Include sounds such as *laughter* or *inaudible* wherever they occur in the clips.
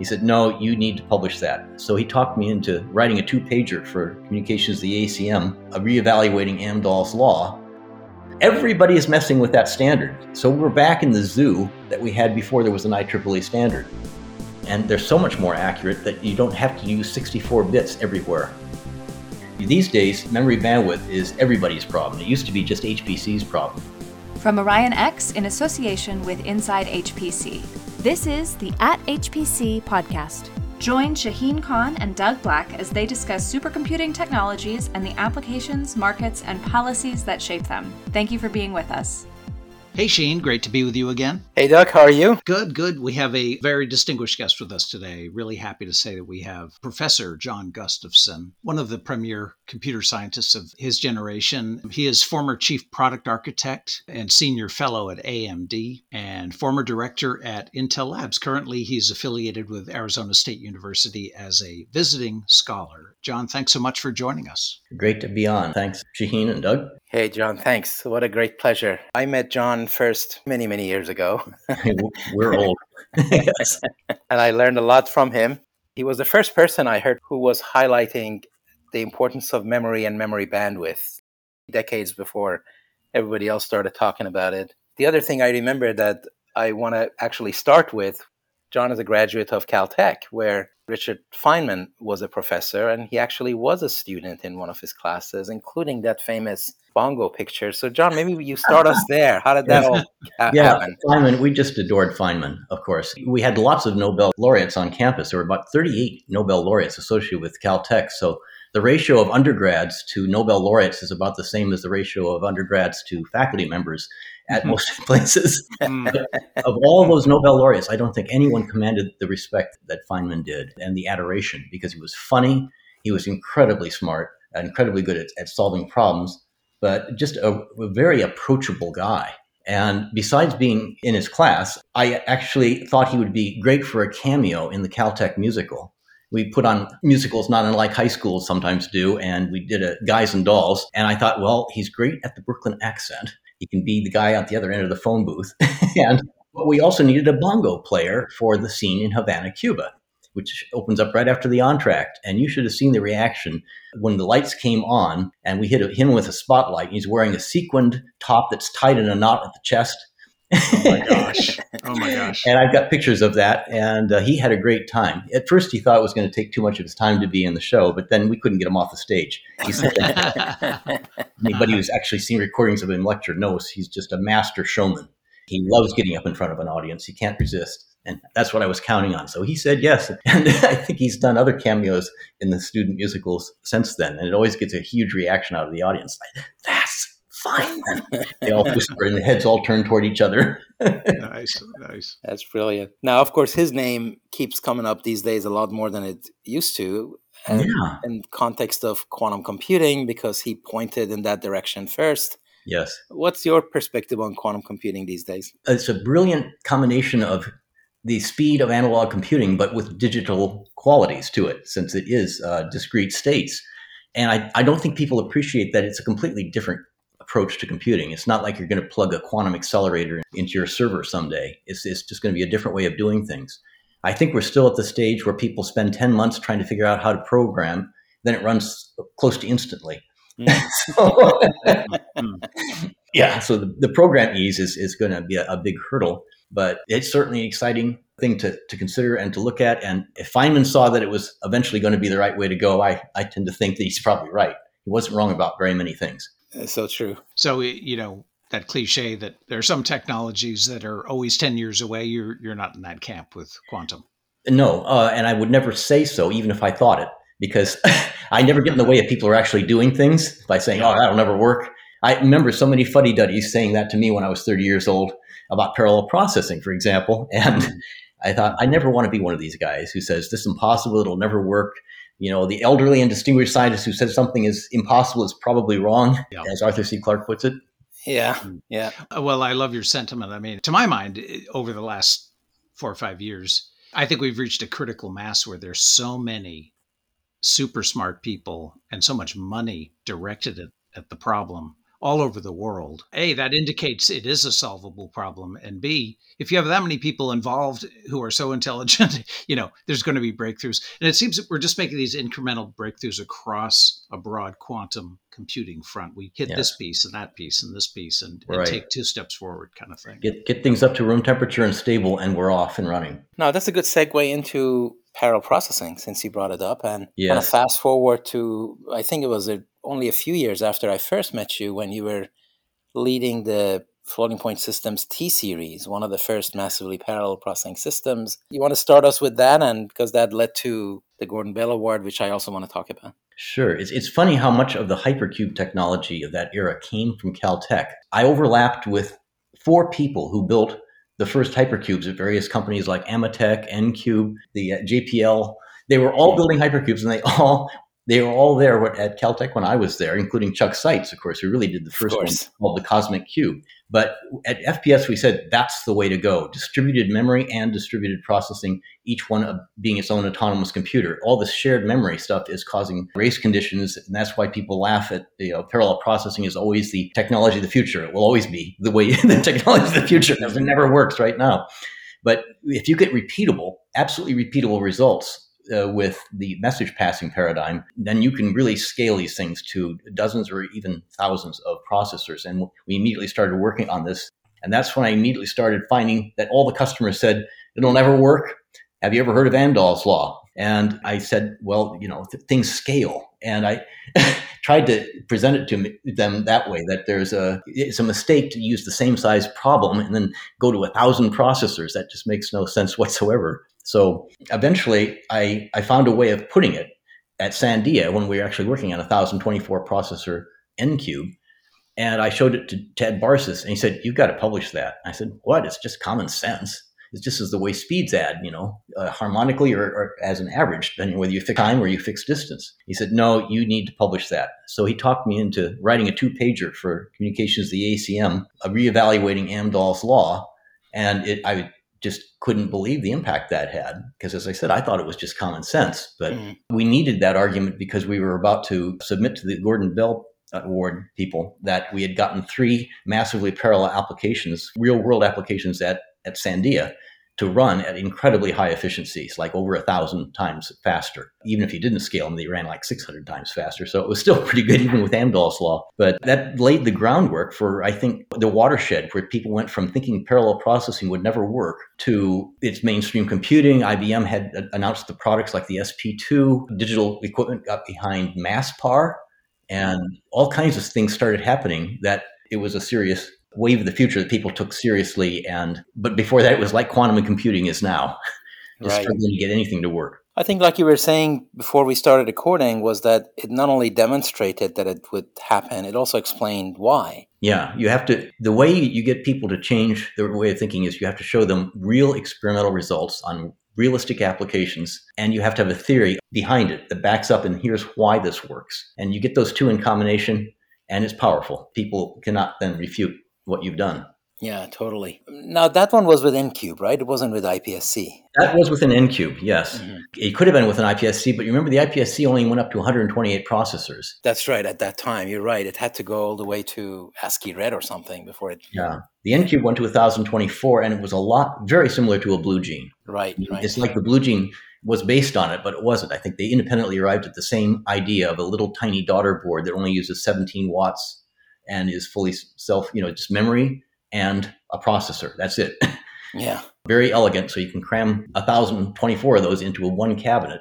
He said, No, you need to publish that. So he talked me into writing a two pager for Communications the ACM, reevaluating Amdahl's law. Everybody is messing with that standard. So we're back in the zoo that we had before there was an IEEE standard. And they're so much more accurate that you don't have to use 64 bits everywhere. These days, memory bandwidth is everybody's problem. It used to be just HPC's problem. From OrionX in association with insideHPC, this is the At HPC podcast. Join Shaheen Khan and Doug Black as they discuss supercomputing technologies and the applications, markets, and policies that shape them. Thank you for being with us. Hey, Shaheen, great to be with you again. Hey, Doug, how are you? Good, good. We have a very distinguished guest with us today. Really happy to say that we have Professor John Gustafson, one of the premier computer scientists of his generation. He is former chief product architect and senior fellow at AMD and former director at Intel Labs. Currently, he's affiliated with Arizona State University as a visiting scholar. John, thanks so much for joining us. Great to be on. Thanks, Shaheen and Doug. Hey, John, thanks. What a great pleasure. I met John first many, many years ago. *laughs* We're old. *laughs* yes. And I learned a lot from him. He was the first person I heard who was highlighting the importance of memory and memory bandwidth decades before everybody else started talking about it. The other thing I remember that I want to actually start with John is a graduate of Caltech, where Richard Feynman was a professor, and he actually was a student in one of his classes, including that famous bongo picture. So, John, maybe you start us *laughs* there. How did that all ha- yeah. Feynman, we just adored Feynman, of course. We had lots of Nobel laureates on campus. There were about 38 Nobel laureates associated with Caltech. So, the ratio of undergrads to Nobel laureates is about the same as the ratio of undergrads to faculty members at mm-hmm. most *laughs* places. Hmm. *laughs* of all those Nobel laureates, I don't think anyone commanded the respect that Feynman did and the adoration because he was funny, he was incredibly smart, incredibly good at, at solving problems, but just a, a very approachable guy. And besides being in his class, I actually thought he would be great for a cameo in the Caltech musical we put on musicals not unlike high schools sometimes do and we did a guys and dolls and i thought well he's great at the brooklyn accent he can be the guy at the other end of the phone booth. *laughs* and but we also needed a bongo player for the scene in Havana, Cuba, which opens up right after the entr'acte. And you should have seen the reaction when the lights came on and we hit him with a spotlight. He's wearing a sequined top that's tied in a knot at the chest Oh my gosh. Oh my gosh. and I've got pictures of that. And uh, he had a great time. At first, he thought it was going to take too much of his time to be in the show, but then we couldn't get him off the stage. He said *laughs* anybody who's actually seen recordings of him lecture knows he's just a master showman. He loves getting up in front of an audience. He can't resist. And that's what I was counting on. So he said yes. *laughs* And I think he's done other cameos in the student musicals since then. And it always gets a huge reaction out of the audience. Like, that's fine. *laughs* they all whisper and the heads all turn toward each other. *laughs* nice, nice. That's brilliant. Now, of course, his name keeps coming up these days a lot more than it used to. And yeah. in context of quantum computing, because he pointed in that direction first. Yes. What's your perspective on quantum computing these days? It's a brilliant combination of the speed of analog computing, but with digital qualities to it, since it is uh, discrete states. And I, I don't think people appreciate that it's a completely different approach to computing. It's not like you're going to plug a quantum accelerator into your server someday. It's, it's just going to be a different way of doing things. I think we're still at the stage where people spend 10 months trying to figure out how to program, then it runs close to instantly. Mm. *laughs* so, *laughs* yeah, so the, the, program ease is, is going to be a, a big hurdle, but it's certainly an exciting thing to, to consider and to look at. And if Feynman saw that it was eventually going to be the right way to go, I, I tend to think that he's probably right. He wasn't wrong about very many things. It's so true. So you know that cliche that there are some technologies that are always ten years away. You're you're not in that camp with quantum. No, uh, and I would never say so, even if I thought it, because *laughs* I never get in the way of people who are actually doing things by saying, "Oh, that'll never work." I remember so many fuddy duddies saying that to me when I was 30 years old about parallel processing, for example, and. Mm. I thought I never want to be one of these guys who says this is impossible, it'll never work you know, the elderly and distinguished scientist who says something is impossible is probably wrong, yeah. as Arthur C. Clarke puts it. Yeah, mm. yeah. Uh, well, I love your sentiment. I mean, to my mind, over the last four or five years, I think we've reached a critical mass where there's so many super smart people and so much money directed at, at the problem all over the world. A, that indicates it is a solvable problem. And B, if you have that many people involved who are so *laughs* intelligent, you know, there's going to be breakthroughs. And it seems that we're just making these incremental breakthroughs across a broad quantum computing front. We hit this piece and that piece and this piece and, and take two steps forward kind of thing. Get, get things up to room temperature and stable, and we're off and running. No, that's a good segue into parallel processing since you brought it up. And yes. kind of fast forward to, I think it was a, only a few years after I first met you when you were leading the floating point systems T series, one of the first massively parallel processing systems. You want to start us with that, and because that led to the Gordon Bell Award, which I also want to talk about. Sure. It's, it's funny how much of the hypercube technology of that era came from Caltech. I overlapped with four people who built the first hypercubes at various companies like Ametek, N-Cube, the uh, JPL. They were all building hypercubes, and they *laughs* all they were all there at Caltech when I was there, including Chuck Seitz, of course, who really did the first one called the Cosmic Cube. But at FPS, we said that's the way to go distributed memory and distributed processing, each one being its own autonomous computer. All this shared memory stuff is causing race conditions. And that's why people laugh at you know, parallel processing is always the technology of the future. It will always be the way *laughs* the technology of the future because it never works right now. But if you get repeatable, absolutely repeatable results, uh, with the message passing paradigm, then you can really scale these things to dozens or even thousands of processors. And we immediately started working on this. And that's when I immediately started finding that all the customers said, it'll never work. Have you ever heard of Amdahl's law? And I said, well, you know, th- things scale. And I *laughs* tried to present it to them that way that there's a, it's a mistake to use the same size problem and then go to a thousand processors. That just makes no sense whatsoever. So eventually, I, I found a way of putting it at Sandia when we were actually working on a 1024 processor N cube. And I showed it to Ted Barsis, and he said, You've got to publish that. I said, What? It's just common sense. It's just as the way speeds add, you know, uh, harmonically or, or, as an average, depending whether you fix time or you fix distance. He said, No, you need to publish that. So he talked me into writing a two pager for Communications the ACM, reevaluating Amdahl's law. And it, I just couldn't believe the impact that had. Because as I said, I thought it was just common sense, but mm. we needed that argument because we were about to submit to the Gordon Bell Award people that we had gotten three massively parallel applications, real world applications at, at Sandia to run at incredibly high efficiencies, like over a thousand times faster. Even if you didn't scale them, they ran like 600 times faster. So it was still *laughs* pretty good, even with Amdahl's law. But that laid the groundwork for, I think, the watershed where people went from thinking parallel processing would never work to its mainstream computing. IBM had announced the products like the SP2. Digital equipment got behind MasPar. And all kinds of things started happening that it was a serious wave of the future that people took seriously. And but before that, it was like quantum computing is now, *laughs* just right. struggling to get anything to work. I think, like you were saying before we started recording, was that it not only demonstrated that it would happen, it also explained why. Yeah, you have to. The way you get people to change their way of thinking is you have to show them real experimental results on realistic applications, and you have to have a theory behind it that backs up and here's why this works. And you get those two in combination, and it's powerful. People cannot then refute what you've done. Yeah, totally. Now that one was with N-Cube, right? It wasn't with IPSC. That was with an N-Cube, yes. Mm-hmm. It could have been with an IPSC, but you remember the IPSC only went up to 128 processors. That's right. At that time, you're right. It had to go all the way to ASCI Red or something before it. Yeah, the N-Cube went to 1024, and it was a lot very similar to a Blue Gene. Right, right. It's like the Blue Gene was based on it, but it wasn't. I think they independently arrived at the same idea of a little tiny daughter board that only uses 17 watts and is fully self, you know, just memory and a processor. That's it. *laughs* Yeah. Very elegant. So you can cram 1,024 of those into a one cabinet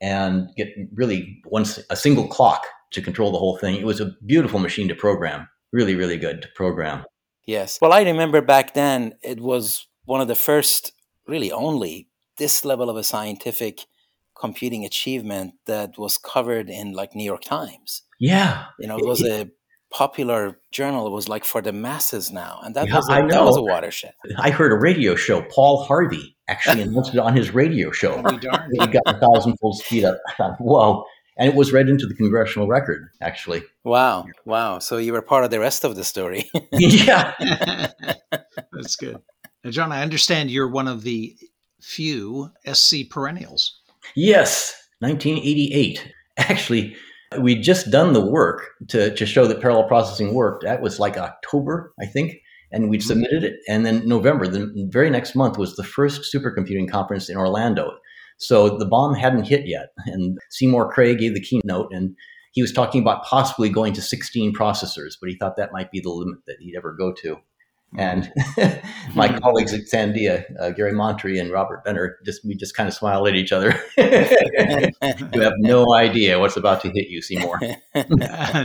and get really one, a single clock to control the whole thing. It was a beautiful machine to program. Really, really good to program. Yes. Well, I remember back then it was one of the first, really only, this level of a scientific computing achievement that was covered in like New York Times. Yeah. You know, it was a popular journal was like for the masses now and that yeah, was a, that was a watershed. I heard a radio show paul harvey actually *laughs* announced it on his radio show. Oh, *laughs* he got a thousand full speed up. I *laughs* whoa. And it was read into the congressional record actually. Wow wow. So you were part of the rest of the story. Yeah. That's good. Now john i understand you're one of the few sc perennials. Yes 1988 actually We'd just done the work to, to show that parallel processing worked. That was like October, I think. And we'd mm-hmm. submitted it. And then November, the very next month, was the first supercomputing conference in Orlando. So the bomb hadn't hit yet. And Seymour Cray gave the keynote. And he was talking about possibly going to 16 processors, but he thought that might be the limit that he'd ever go to. And *laughs* my hmm. colleagues at Sandia, uh, Gary Montry and Robert Benner, just we just kind of smiled at each other. *laughs* you have no idea what's about to hit you, Seymour. *laughs*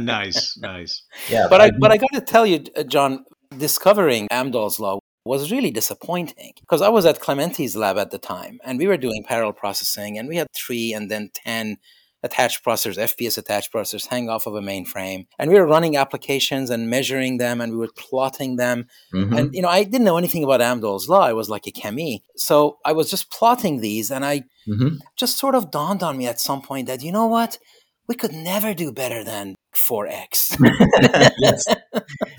nice, nice. Yeah, but I but I got to tell you, uh, John, discovering Amdahl's law was really disappointing because I was at Clementi's lab at the time, and we were doing parallel processing, and we had three and then ten attached processors, FPS attached processors, hang off of a mainframe. And we were running applications and measuring them and we were plotting them. Mm-hmm. And, you know, I didn't know anything about Amdahl's law. I was like a chemie. So I was just plotting these and I mm-hmm. just sort of dawned on me at some point that, you know what? We could never do better than 4x. *laughs* yes. *laughs*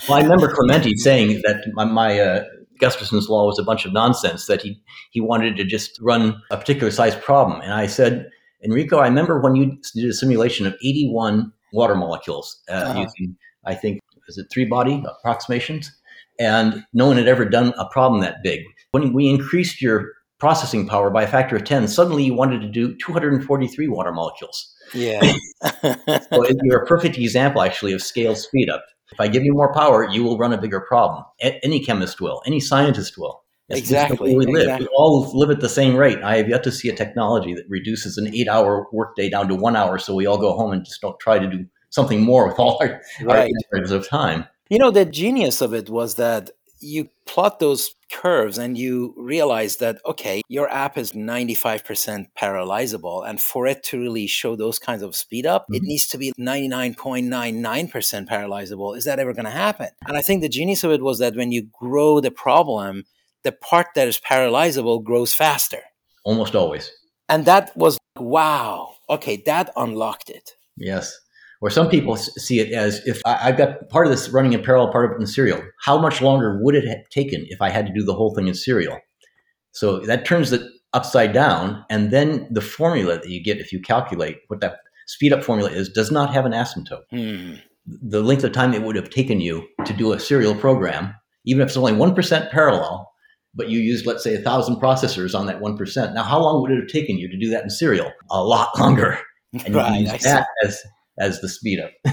Well, I remember Clementi saying that my, my uh, Gustafson's law was a bunch of nonsense, that he, he wanted to just run a particular size problem. And I said, Enrico, I remember when you did a simulation of 81 water molecules uh, uh-huh. using, I think, is it three body approximations? And no one had ever done a problem that big. When we increased your processing power by a factor of 10, suddenly you wanted to do 243 water molecules. Yeah. *laughs* so you're a perfect example, actually, of scale speed up. If I give you more power, you will run a bigger problem. Any chemist will, any scientist will. That's exactly. We live. Exactly. We all live at the same rate. I have yet to see a technology that reduces an eight-hour workday down to one hour, so we all go home and just don't try to do something more with all our, right. our hours of time. You know, the genius of it was that you plot those curves and you realize that okay your app is 95% parallelizable and for it to really show those kinds of speed up mm-hmm. it needs to be 99.99% parallelizable is that ever going to happen and i think the genius of it was that when you grow the problem the part that is parallelizable grows faster. Almost always. And that was wow. Okay, that unlocked it. Yes. Or some people see it as if I, have got part of this running in parallel, part of it in serial. How much longer would it have taken if I had to do the whole thing in serial? So that turns it upside down, and then the formula that you get if you calculate what that speed up formula is does not have an asymptote. Hmm. The length of time it would have taken you to do a serial program, even if it's only one percent parallel, but you used, let's say, a thousand processors on that 1%. Now, how long would it have taken you to do that in serial? A lot longer. *laughs* And right, you use that as, as the speed up. *laughs*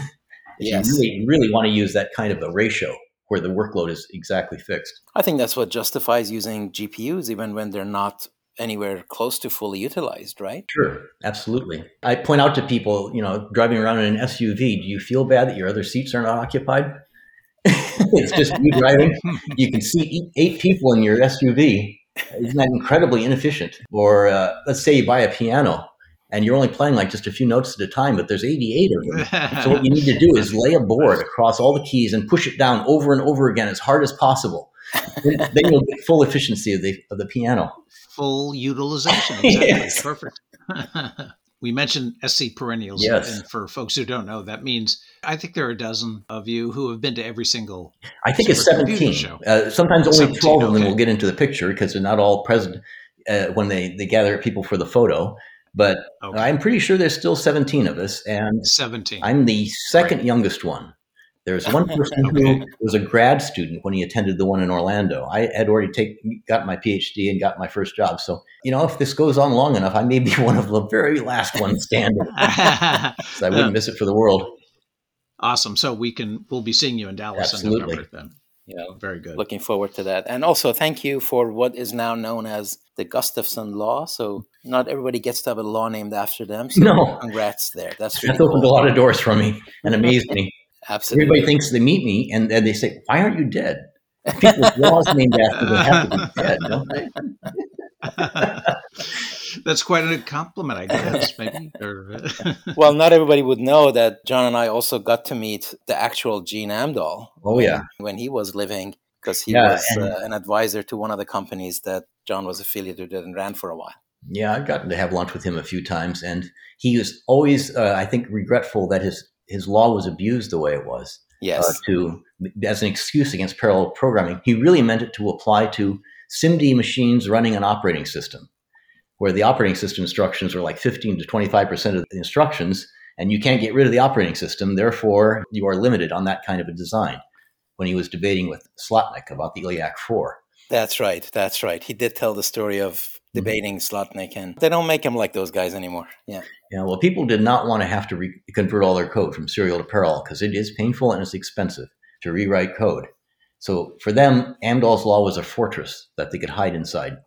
yes. You really, really want to use that kind of a ratio where the workload is exactly fixed. I think that's what justifies using GPUs even when they're not anywhere close to fully utilized, right? Sure, absolutely. I point out to people, you know, driving around in an SUV, do you feel bad that your other seats are not occupied? It's just you driving. You can see eight people in your SUV. Isn't that incredibly inefficient? Or uh, let's say you buy a piano and you're only playing like just a few notes at a time, but there's 88 of them. so what you need to do is lay a board across all the keys and push it down over and over again as hard as possible. then, then you'll get full efficiency of the of the piano. Full utilization. Exactly. *laughs* yes. Perfect. *laughs* we mentioned SC perennials. Yes. And for folks who don't know, that means I think there are a dozen of you who have been to every single. I think it's 17. Uh, sometimes only 17, 12 of them will get into the picture because they're not all present uh, when they, they gather people for the photo. But okay. I'm pretty sure there's still 17 of us. And 17. I'm the second right. youngest one. There's one person okay. who *laughs* was a grad student when he attended the one in Orlando. I had already take, got my PhD and got my first job. So, you know, if this goes on long enough, I may be *laughs* one of the very last ones standing. *laughs* so I wouldn't miss it for the world. Awesome. So we can we'll be seeing you in Dallas Absolutely. in November then. Yeah, very good. Looking forward to that. And also thank you for what is now known as the Gustafson Law. So not everybody gets to have a law named after them. So no. congrats there. That's really That's opened a lot of doors for me and amazed me. Absolutely. Everybody thinks they meet me and, then they say, Why aren't you dead? People's laws named after them have to be *laughs* dead, don't they? *laughs* That's quite a compliment, I guess. Maybe. *laughs* well, not everybody would know that John and I also got to meet the actual Gene Amdahl. Oh yeah, when he was living, because he yeah, was and, uh, an advisor to one of the companies that John was affiliated with and ran for a while. Yeah, I've gotten to have lunch with him a few times, and he was always, uh, I think, regretful that his his law was abused the way it was. Yes. Uh, to as an excuse against parallel programming, he really meant it to apply to SIMD machines running an operating system where the operating system instructions are like 15 to 25% of the instructions, And you can't get rid of the operating system. Therefore, you are limited on that kind of a design when he was debating with Slotnick about the ILLIAC 4. That's right. That's right. He did tell the story of mm-hmm. debating. Slotnick, and they don't make him like those guys anymore. Yeah. Yeah. Well, people did not want to have to re- convert all their code from serial to parallel because it is painful and it's expensive to rewrite code. So for them, Amdahl's law was a fortress that they could hide inside.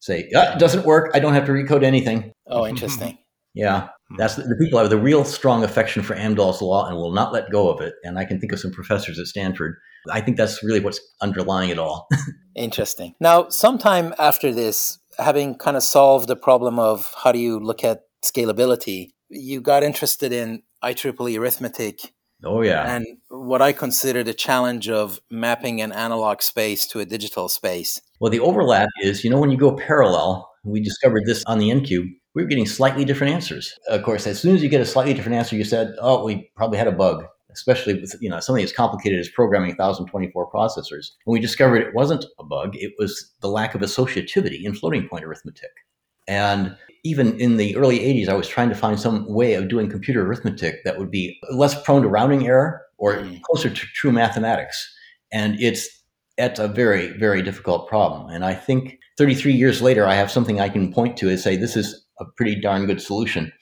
Say, ah, it doesn't work. I don't have to recode anything. Oh, *laughs* interesting. yeah. That's the, the, people have the real strong affection for Amdahl's law and will not let go of it. And I can think of some professors at Stanford. I think that's really what's underlying it all. *laughs* Interesting. Now, sometime after this, having kind of solved the problem of how do you look at scalability, you got interested in IEEE arithmetic. Oh, yeah. And what I consider the challenge of mapping an analog space to a digital space. Well, the overlap is, you know, when you go parallel, we discovered this on the NCube, we were getting slightly different answers. Of course, as soon as you get a slightly different answer, you said, oh, we probably had a bug especially with you know something as complicated as programming 1024 processors. And we discovered it wasn't a bug; it was the lack of associativity in floating point arithmetic. And even in the early 80s, I was trying to find some way of doing computer arithmetic that would be less prone to rounding error or mm. closer to true mathematics. And it's it's a very very difficult problem. And I think 33 years later, I have something I can point to and say this is a pretty darn good solution.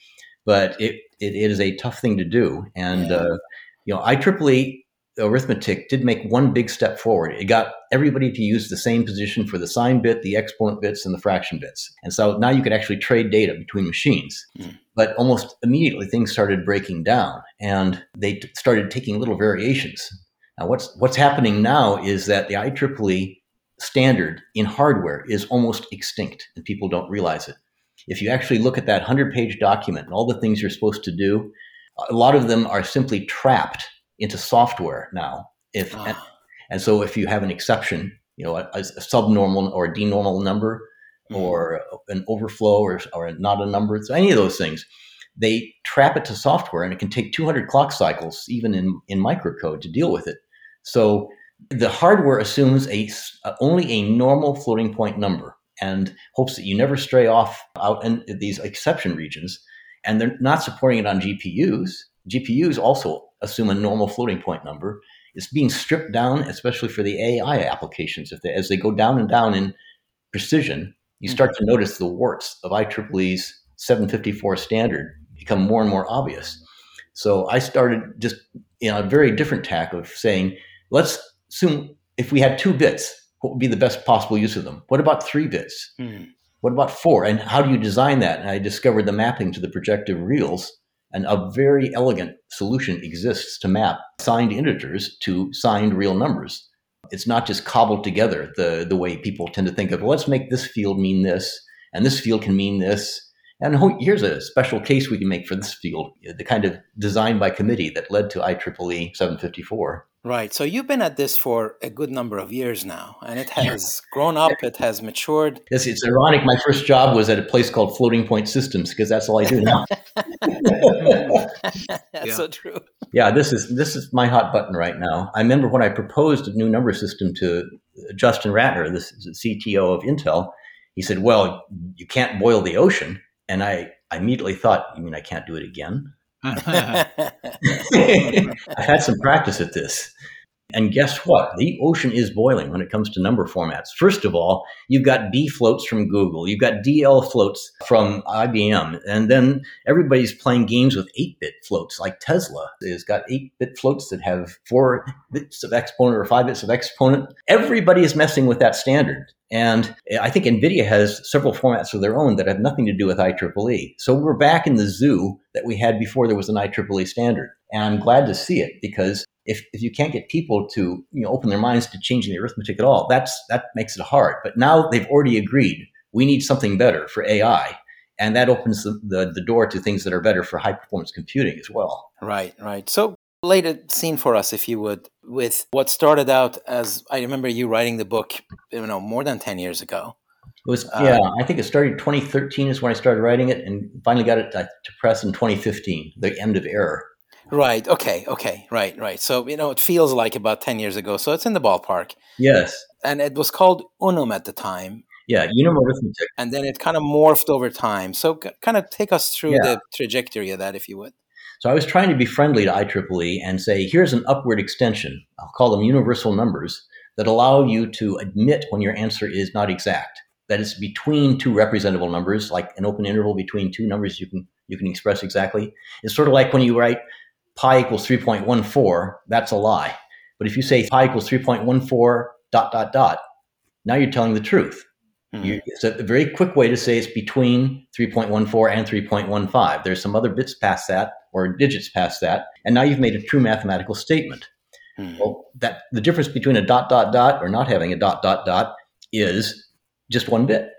But it, it, it is a tough thing to do. And yeah. uh, you know, IEEE arithmetic did make one big step forward. It got everybody to use the same position for the sign bit, the exponent bits, and the fraction bits. And so now you could actually trade data between machines. Mm. But almost immediately things started breaking down and they t- started taking little variations. Now what's what's happening now is that the IEEE standard in hardware is almost extinct and people don't realize it. If you actually look at that 100-page document and all the things you're supposed to do, a lot of them are simply trapped into software now. If oh. and, and, so if you have an exception, you know, a, a subnormal or a denormal number, mm. or an overflow, or or not a number, so any of those things, they trap it to software, and it can take 200 clock cycles, even in in microcode, to deal with it. So the hardware assumes a only a normal floating point number and hopes that you never stray off out in these exception regions and they're not supporting it on GPUs. GPUs also assume a normal floating point number. It's being stripped down, especially for the AI applications. If they, as they go down and down in precision, you mm-hmm. start to notice the warts of IEEE's 754 standard become more and more obvious. So I started just in a very different tack of saying, let's assume if we had two bits, what would be the best possible use of them? What about three bits? Mm. What about four? And how do you design that? And I discovered the mapping to the projective reals. And a very elegant solution exists to map signed integers to signed real numbers. It's not just cobbled together the, the way people tend to think of, let's make this field mean this, and this field can mean this. And here's a special case we can make for this field, the kind of design by committee that led to IEEE 754. Right. So you've been at this for a good number of years now, and it has grown up, it has matured. Yes, it's ironic. My first job was at a place called Floating Point Systems because that's all I do now. *laughs* that's yeah. so true. Yeah, this is this is my hot button right now. I remember when I proposed a new number system to Justin Rattner, the CTO of Intel. He said, "Well, you can't boil the ocean," and I, I immediately thought, "You mean I can't do it again?" *laughs* *laughs* I had some practice at this. And guess what? The ocean is boiling when it comes to number formats. First of all, you've got B floats from Google, you've got DL floats from IBM, and then everybody's playing games with 8 bit floats, like Tesla has got 8 bit floats that have 4 bits of exponent or 5 bits of exponent. Everybody is messing with that standard. And I think NVIDIA has several formats of their own that have nothing to do with IEEE. So we're back in the zoo that we had before there was an IEEE standard. And I'm glad to see it because if, if you can't get people to you know, open their minds to changing the arithmetic at all, that's, that makes it hard. But now they've already agreed we need something better for AI. And that opens the, the, the door to things that are better for high performance computing as well. Right, right. So lay the scene for us, if you would, with what started out as I remember you writing the book, you know, more than 10 years ago. It was, uh, yeah, I think it started 2013 is when I started writing it and finally got it to press in 2015, the end of error. Right. Okay. Okay. Right. Right. So, you know, it feels like about 10 years ago. So it's in the ballpark. Yes. And it was called Unum at the time. Yeah. Unum arithmetic. And then it kind of morphed over time. So, kind of take us through yeah. the trajectory of that, if you would. So I was trying to be friendly to IEEE and say, here's an upward extension. I'll call them universal numbers that allow you to admit when your answer is not exact. That it's between two representable numbers, like an open interval between two numbers you can you can express exactly. It's sort of like when you write pi equals 3.14, that's a lie. But if you say pi equals 3.14 dot dot dot, now you're telling the truth. Mm-hmm. You, it's a very quick way to say it's between 3.14 and 3.15. There's some other bits past that or digits past that, and now you've made a true mathematical statement. Mm-hmm. Well, that the difference between a dot dot dot or not having a dot dot dot is just one bit.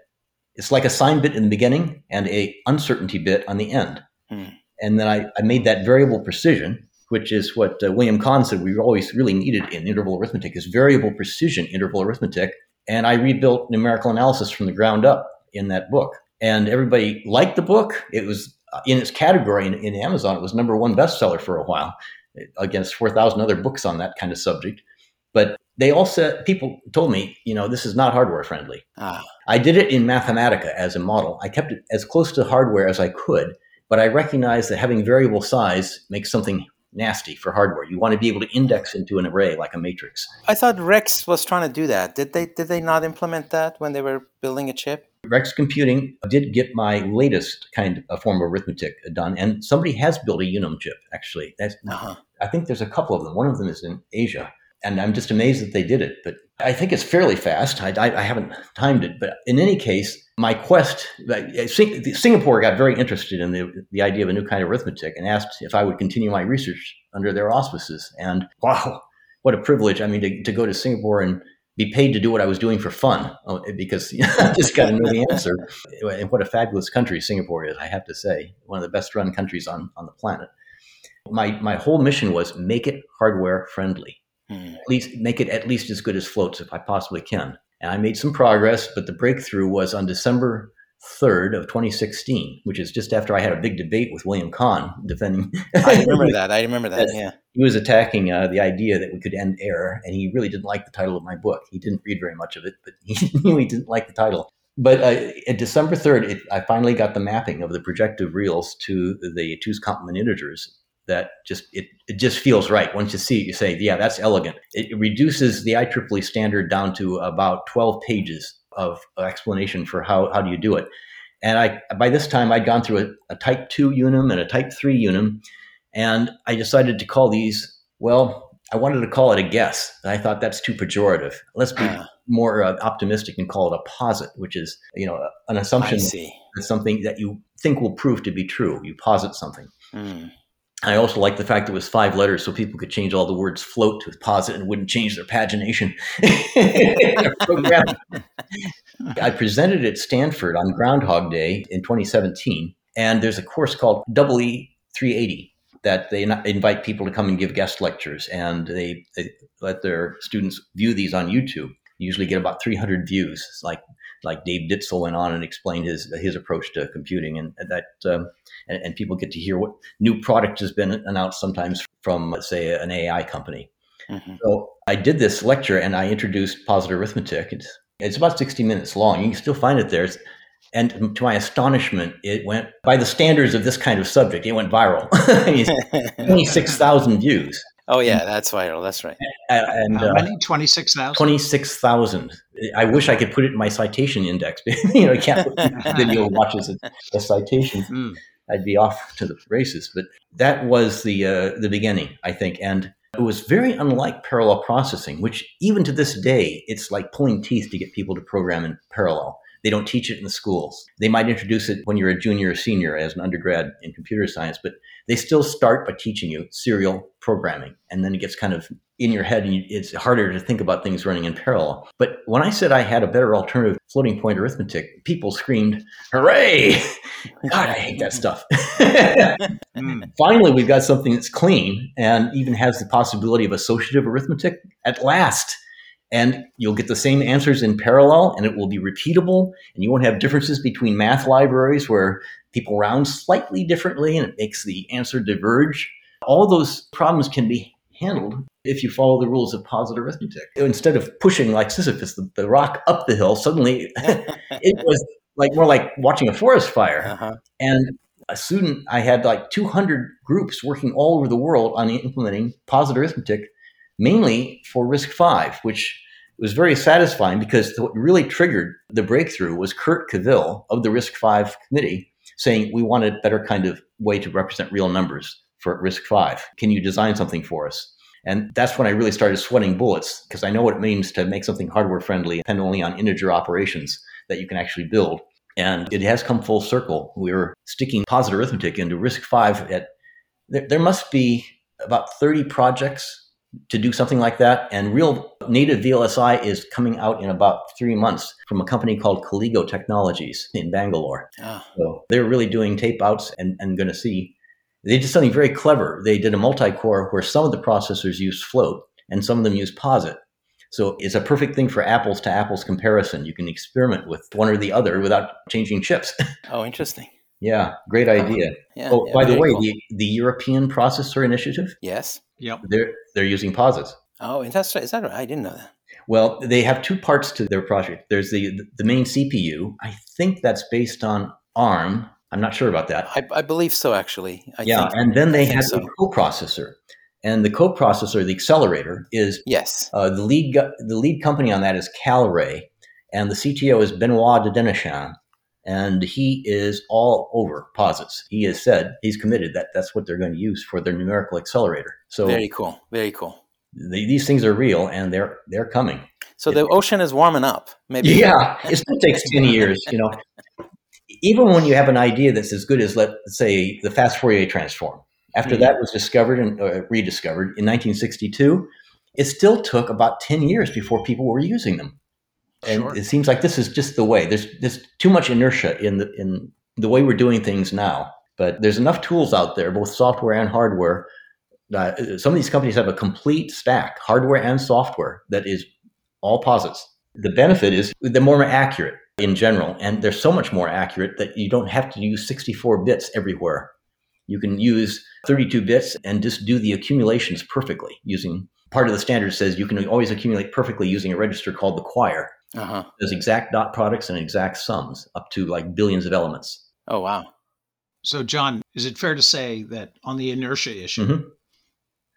It's like a sign bit in the beginning and a uncertainty bit on the end. Mm-hmm. And then I, I made that variable precision, which is what uh, William Kahan said we always really needed in interval arithmetic is variable precision interval arithmetic and I rebuilt numerical analysis from the ground up in that book. And everybody liked the book. It was uh, in its category in, in Amazon. It was number one bestseller for a while against 4,000 other books on that kind of subject. But they all said, people told me, you know, this is not hardware friendly. Ah. I did it in Mathematica as a model. I kept it as close to hardware as I could, but I recognize that having variable size makes something nasty for hardware. You want to be able to index into an array like a matrix. I thought Rex was trying to do that. Did they did they not implement that when they were building a chip? Rex Computing did get my latest kind of form of arithmetic done, and somebody has built a Unum chip. Actually, that's uh-huh. I think there's a couple of them. One of them is in Asia, and I'm just amazed that they did it. But I think it's fairly fast. I, I, I haven't timed it, but in any case, my quest, eh, Singapore got very interested in the, the idea of a new kind of arithmetic and asked if I would continue my research under their auspices. And wow, what a privilege! I mean, to, to go to Singapore and be paid to do what I was doing for fun oh, eh, because *laughs* you know, I just got to know the answer. And what a fabulous country Singapore is, I have to say, one of the best run countries on, on the planet. My, my whole mission was make it hardware friendly. Hmm. At least make it at least as good as floats if I possibly can. And I made some progress, but the breakthrough was on December 3rd of 2016, which is just after I had a big debate with William Kahan defending. *laughs* I remember *laughs* that. I remember that. Yeah. He was attacking uh, the idea that we could end error, and he really didn't like the title of my book. He didn't read very much of it, but *laughs* he really didn't like the title. But uh, at December 3rd, it, I finally got the mapping of the projective reals to the two's complement integers that just it, it just feels right. Once you see it, you say, yeah, that's elegant. It, reduces the IEEE standard down to about 12 pages of explanation for how, how do you do it. And I by this time I'd gone through a, a type 2 unum and a type 3 unum, and I decided to call these, well, I wanted to call it a guess. I thought that's too pejorative. Let's be uh, more uh, optimistic and call it a posit, which is, you know, an assumption something that you think will prove to be true. You posit something. Mm. I also like the fact it was five letters, so people could change all the words float to posit and wouldn't change their pagination. *laughs* I presented at Stanford on Groundhog Day in 2017, and there's a course called Double E 380 that they invite people to come and give guest lectures, and they, they let their students view these on YouTube. Usually get about 300 views. It's like like Dave Ditzel went on and explained his his approach to computing, and that um, and, and, people get to hear what new product has been announced sometimes from say an AI company. Mm-hmm. So I did this lecture and I introduced posit arithmetic. It's, it's about 60 minutes long. You can still find it there. And to my astonishment, it went by the standards of this kind of subject. It went viral. *laughs* *laughs* 26,000 views. Oh yeah, that's viral. That's right. And, How uh, many? Twenty six thousand. Twenty six thousand. I wish I could put it in my citation index. *laughs* you know, I can't put video *laughs* watches a, a citation. Mm. I'd be off to the races. But that was the uh, the beginning, I think, and it was very unlike parallel processing, which even to this day, it's like pulling teeth to get people to program in parallel. They don't teach it in the schools. They might introduce it when you're a junior or senior as an undergrad in computer science, but they still start by teaching you serial programming. And then it gets kind of in your head and it's harder to think about things running in parallel. But when I said I had a better alternative floating point arithmetic, people screamed, hooray! *laughs* God, I hate that stuff. *laughs* Hmm. *laughs* Finally, we've got something that's clean and even has the possibility of associative arithmetic at last and you'll get the same answers in parallel and it will be repeatable and you won't have differences between math libraries where people round slightly differently and it makes the answer diverge. All those problems can be handled if you follow the rules of posit arithmetic. Instead of pushing like sisyphus the, the rock up the hill suddenly *laughs* it was like more like watching a forest fire. Uh-huh. and a student, I had like 200 groups working all over the world on implementing posit arithmetic, mainly for RISC-V, which was very satisfying because what really triggered the breakthrough was Kurt Cavill of the RISC-V committee saying, we want a better kind of way to represent real numbers for RISC-V. Can you design something for us? And that's when I really started sweating bullets because I know what it means to make something hardware friendly, depend only on integer operations that you can actually build. And it has come full circle. We are sticking posit arithmetic into RISC-V at there, there must be about 30 projects to do something like that. And real native VLSI is coming out in about three months from a company called Calligo Technologies in Bangalore. Oh. So they're really doing tape outs and, and going to see. They did something very clever. They did a multi core where some of the processors use float and some of them use posit. So it's a perfect thing for apples to apples comparison. You can experiment with one or the other without changing chips. *laughs* Oh, interesting. yeah, great uh-huh. idea. Yeah, oh, yeah, by the way, cool. the, the European Processor Initiative. Yes. Yep. They're they're using posits. Oh, that's right. Is that right? I didn't know that. Well, they have two parts to their project. There's the the main CPU. I think that's based on ARM. I'm not sure about that. I, I believe so, actually. I yeah, think, and then they have so. the coprocessor, and the coprocessor, the accelerator, is yes. Uh, the lead the lead company on that is Kalray, and the CTO is Benoit de Dinechin and he is all over posits. He has said he's committed that that's what they're going to use for their numerical accelerator. So very cool, very cool. The, these things are real, and they're they're coming. So the ocean is warming up. Maybe yeah, it still takes ten years. You know, even when you have an idea that's as good as let's say the fast Fourier transform. After mm-hmm. that was discovered and uh, rediscovered in 1962, it still took about 10 years before people were using them and sure. it seems like this is just the way. There's there's too much inertia in the in the way we're doing things now. But there's enough tools out there, both software and hardware. Uh, some of these companies have a complete stack, hardware and software, that is all posits. The benefit is they're more accurate in general, and they're so much more accurate that you don't have to use 64 bits everywhere. You can use 32 bits and just do the accumulations perfectly using part of the standard says you can always accumulate perfectly using a register called the quire. Uh-huh. There's exact dot products and exact sums up to like billions of elements. Oh, wow. So, John, is it fair to say that on the inertia issue, mm-hmm.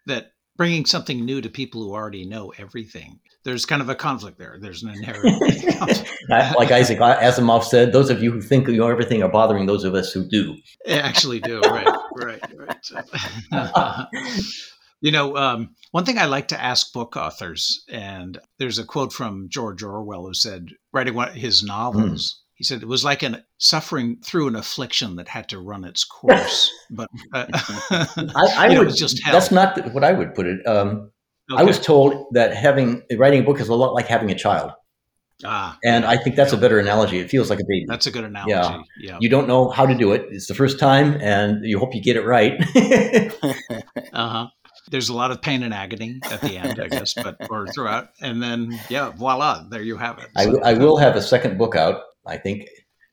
That bringing something new to people who already know everything, there's kind of a conflict there. There's an *laughs* *laughs* inherent like Isaac Asimov said, those of you who think you know everything are bothering those of us who do. Actually, do right, right, right. *laughs* You know, um, one thing I like to ask book authors, and there's a quote from George Orwell who said, writing one his novels, mm. He said it was like an suffering through an affliction that had to run its course. *laughs* but uh, *laughs* I, I would know, just hell. that's not what I would put it. Um, okay. I was told that having writing a book is a lot like having a child. Ah, and I think that's a better analogy. It feels like a baby. That's a good analogy. Yeah. yeah. You don't know how to do it. It's the first time, and you hope you get it right. *laughs* uh huh. There's a lot of pain and agony at the end, I guess, but or throughout, and then yeah, voila, there you have it. So, I, I will have a second book out. I think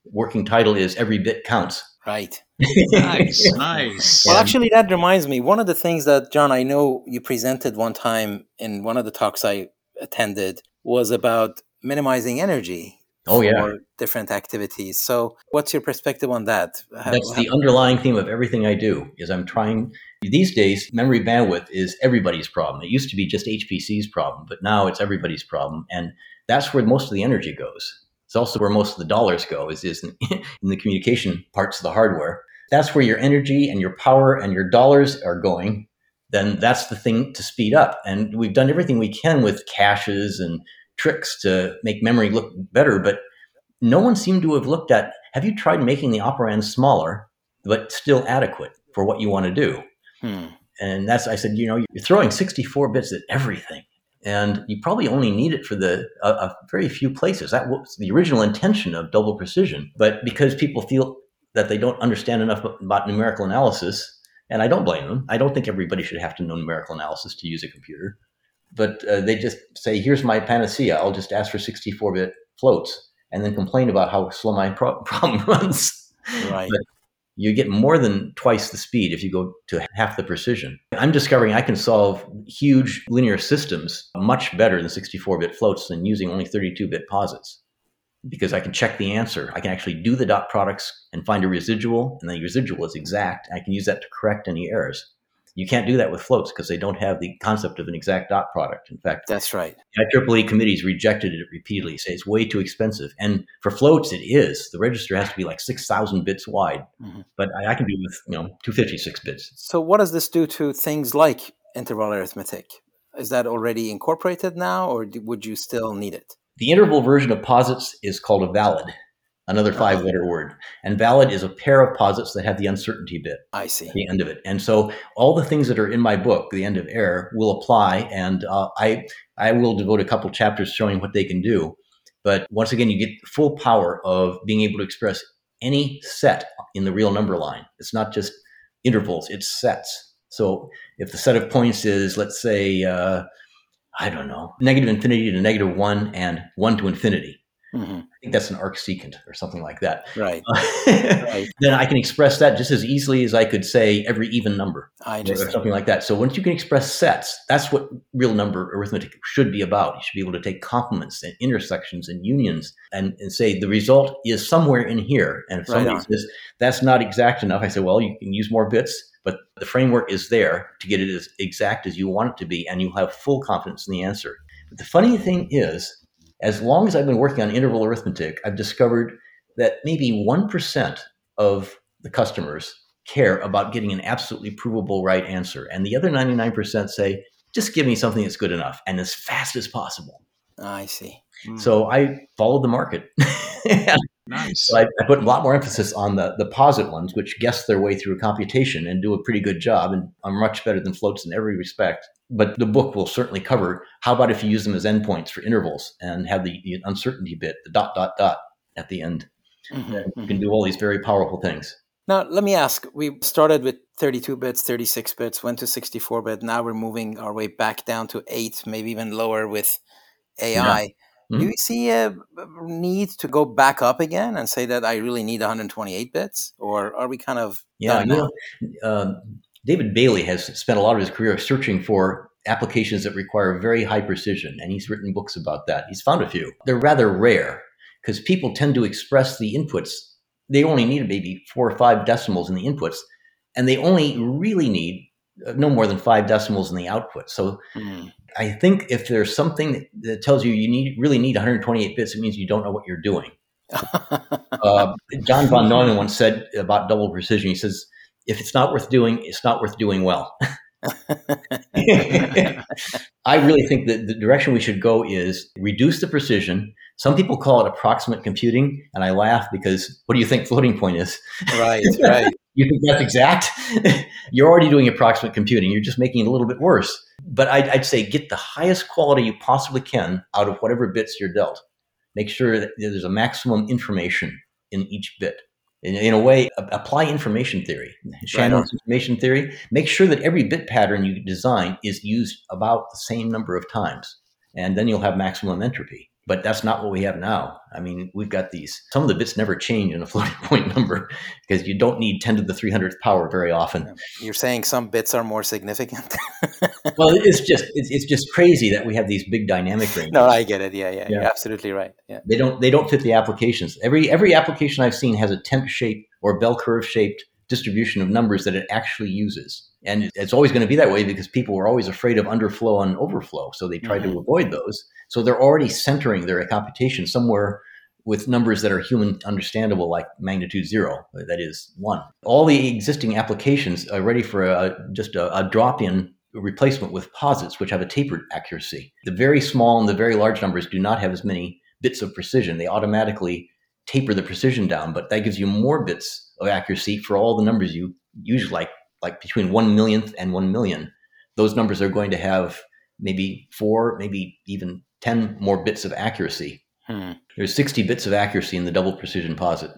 working title is "Every Bit Counts." Right. *laughs* nice, nice. Well, actually, that reminds me. One of the things that John, I know you presented one time in one of the talks I attended was about minimizing energy oh yeah different activities so what's your perspective on that that's the underlying theme of everything i do is i'm trying these days memory bandwidth is everybody's problem it used to be just hpc's problem but now it's everybody's problem and that's where most of the energy goes it's also where most of the dollars go is, is in, *laughs* in the communication parts of the hardware that's where your energy and your power and your dollars are going then that's the thing to speed up and we've done everything we can with caches and tricks to make memory look better, but no one seemed to have looked at have you tried making the operand smaller, but still adequate for what you want to do? Hmm. And that's, I said, you know, you're throwing 64 bits at everything. And you probably only need it for the a, very few places. That was the original intention of double precision. But because people feel that they don't understand enough about numerical analysis, and I don't blame them. I don't think everybody should have to know numerical analysis to use a computer but uh, they just say, "Here's my panacea. I'll just ask for 64-bit floats," and then complain about how slow my pro- *laughs* problem runs. Right. But you get more than twice the speed if you go to half the precision. I'm discovering I can solve huge linear systems much better than 64-bit floats than using only 32-bit posits. because I can check the answer. I can actually do the dot products and find a residual, and the residual is exact. I can use that to correct any errors. You can't do that with floats because they don't have the concept of an exact dot product. In fact, that's right. The IEEE committees rejected it repeatedly, say it's way too expensive. And for floats, it is. The register has to be like 6,000 bits wide, mm-hmm. but I, I, can do with, you know, 256 bits. So what does this do to things like interval arithmetic? Is that already incorporated now, or would you still need it? The interval version of posits is called a valid another five letter word. And valid is a pair of posits that have the uncertainty bit. I see. the end of it. And so all the things that are in my book, The End of Error, will apply. And uh, I, I will devote a couple chapters showing what they can do. But once again, you get full power of being able to express any set in the real number line. It's not just intervals, it's sets. So if the set of points is, let's say, uh, I don't know, negative infinity to negative one and one to infinity, Mm-hmm. I think that's an arcsecant or something like that. Right. *laughs* right. Then I can express that just as easily as I could say every even number I or something like that. So once you can express sets, that's what real number arithmetic should be about. You should be able to take complements and intersections and unions and, and say the result is somewhere in here. And if somebody right says that's not exact enough, I say, well, you can use more bits, but the framework is there to get it as exact as you want it to be, and you'll have full confidence in the answer. But the funny thing is, as long as I've been working on interval arithmetic, I've discovered that maybe 1% of the customers care about getting an absolutely provable right answer. And the other 99% say, just give me something that's good enough and as fast as possible. I see. Mm. So I followed the market. *laughs* nice. So I, I, put a lot more emphasis on the, the posit ones, which guess their way through a computation and do a pretty good job and are much better than floats in every respect but the book will certainly cover how about if you use them as endpoints for intervals and have the, the uncertainty bit, the dot, dot, dot at the end. Mm-hmm, you can mm-hmm. do all these very powerful things. Now, let me ask we started with 32 bits, 36 bits, went to 64 bit. Now we're moving our way back down to eight, maybe even lower with AI. Yeah. Mm-hmm. Do you see a need to go back up again and say that I really need 128 bits? Or are we kind of. Yeah, you know, uh, David Bailey has spent a lot of his career searching for applications that require very high precision, and he's written books about that. He's found a few. They're rather rare because people tend to express the inputs. They only need maybe four or five decimals in the inputs, and they only really need uh, no more than five decimals in the output. So mm. I think if there's something that tells you you need really need 128 bits, it means you don't know what you're doing. *laughs* uh, John von Neumann once said about double precision. He says if it's not worth doing, it's not worth doing well. *laughs* *laughs* I really think that the direction we should go is reduce the precision. Some people call it approximate computing, and I laugh because what do you think floating point is? Right, *laughs* right. you think that's exact? You're already doing approximate computing. You're just making it a little bit worse. But I'd, I'd say get the highest quality you possibly can out of whatever bits you're dealt. Make sure that there's a maximum information in each bit in, in a way, apply information theory, Shannon's right information theory. Make sure that every bit pattern you design is used about the same number of times, and then you'll have maximum entropy. But that's not what we have now. I mean, we've got these, some of the bits never change in a *laughs* floating point number because you don't need 10 to the 300th power very often. You're saying some bits are more significant? *laughs* well, it's just, it's, it's, just crazy that we have these big dynamic ranges. No, I get it. Yeah, yeah, yeah. You're absolutely right. Yeah. They don't, they don't fit the applications. Every, every application I've seen has a tent shape or bell curve shaped distribution of numbers that it actually uses. And it's always going to be that way because people were always afraid of underflow and overflow. So they tried mm-hmm. to avoid those. So they're already centering their computation somewhere with numbers that are human understandable, like magnitude zero, that is one. All the existing applications are ready for a, just a, a drop in replacement with posits, which have a tapered accuracy. The very small and the very large numbers do not have as many bits of precision. They automatically taper the precision down, but that gives you more bits of accuracy for all the numbers you use, like like between one millionth and one million. Those numbers are going to have maybe four, maybe even 10 more bits of accuracy. Hmm. There's 60 bits of accuracy in the double precision posit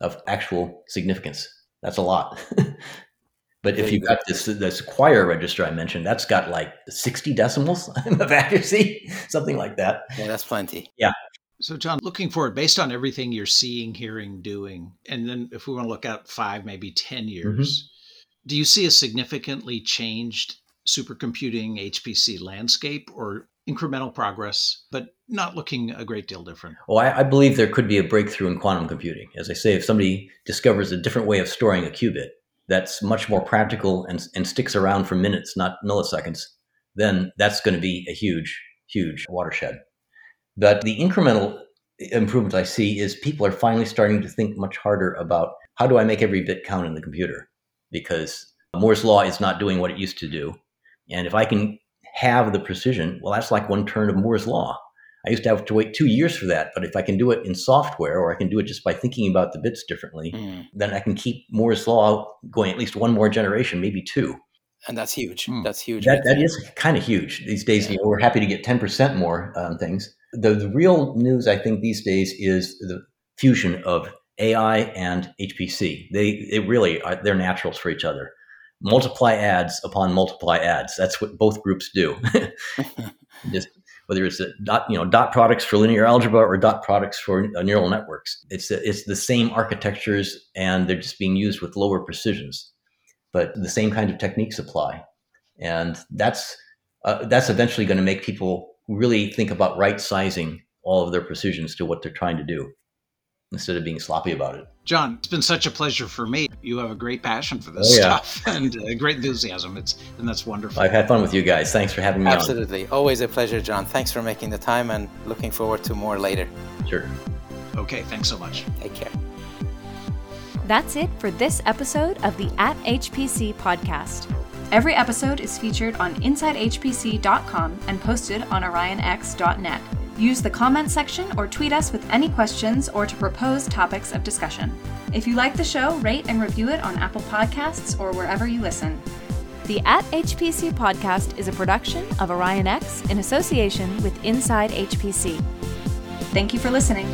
of actual significance. That's a lot. *laughs* but if you've got this this quire register I mentioned, that's got like 60 decimals *laughs* of accuracy, *laughs* something like that. Yeah, that's plenty. Yeah. So, John, looking forward, based on everything you're seeing, hearing, doing, and then if we want to look out five, maybe 10 years, mm-hmm. do you see a significantly changed supercomputing HPC landscape or incremental progress, but not looking a great deal different? Oh, I, I, believe there could be a breakthrough in quantum computing. As I say, if somebody discovers a different way of storing a qubit that's much more practical and, and sticks around for minutes, not milliseconds, then that's going to be a huge, huge watershed. But the incremental improvement I see is people are finally starting to think much harder about how do I make every bit count in the computer? Because Moore's law is not doing what it used to do. And if I can have the precision, well, that's like one turn of Moore's law. I used to have to wait two years for that, but if I can do it in software or I can do it just by thinking about the bits differently, mm. then I can keep Moore's law going at least one more generation, maybe two. And that's huge. Mm. That's huge. That, that is kind of huge these days. Yeah. You know, we're happy to get 10% more um, things. The, the real news, I think, these days is the fusion of AI and HPC. They, they really are, they're naturals for each other multiply adds upon multiply adds. That's what both groups do. *laughs* *laughs* Just whether it's dot you know dot products for linear algebra or dot products for uh, neural networks, it's it's the same architectures and they're just being used with lower precisions, but the same kind of techniques apply, and that's uh, that's eventually going to make people really think about right sizing all of their precisions to what they're trying to do instead of being sloppy about it. John, it's been such a pleasure for me. You have a great passion for this oh, yeah. stuff *laughs* and a great enthusiasm. It's and that's wonderful. I've had fun with you guys. Thanks for having me Absolutely. On. Always a pleasure, John. Thanks for making the time and looking forward to more later. Sure. Okay, thanks so much. Take care. That's it for this episode of the At HPC podcast. Every episode is featured on InsideHPC.com and posted on OrionX.net. Use the comment section or tweet us with any questions or to propose topics of discussion. If you like the show, rate and review it on Apple Podcasts or wherever you listen. The At HPC podcast is a production of OrionX in association with insideHPC. Thank you for listening.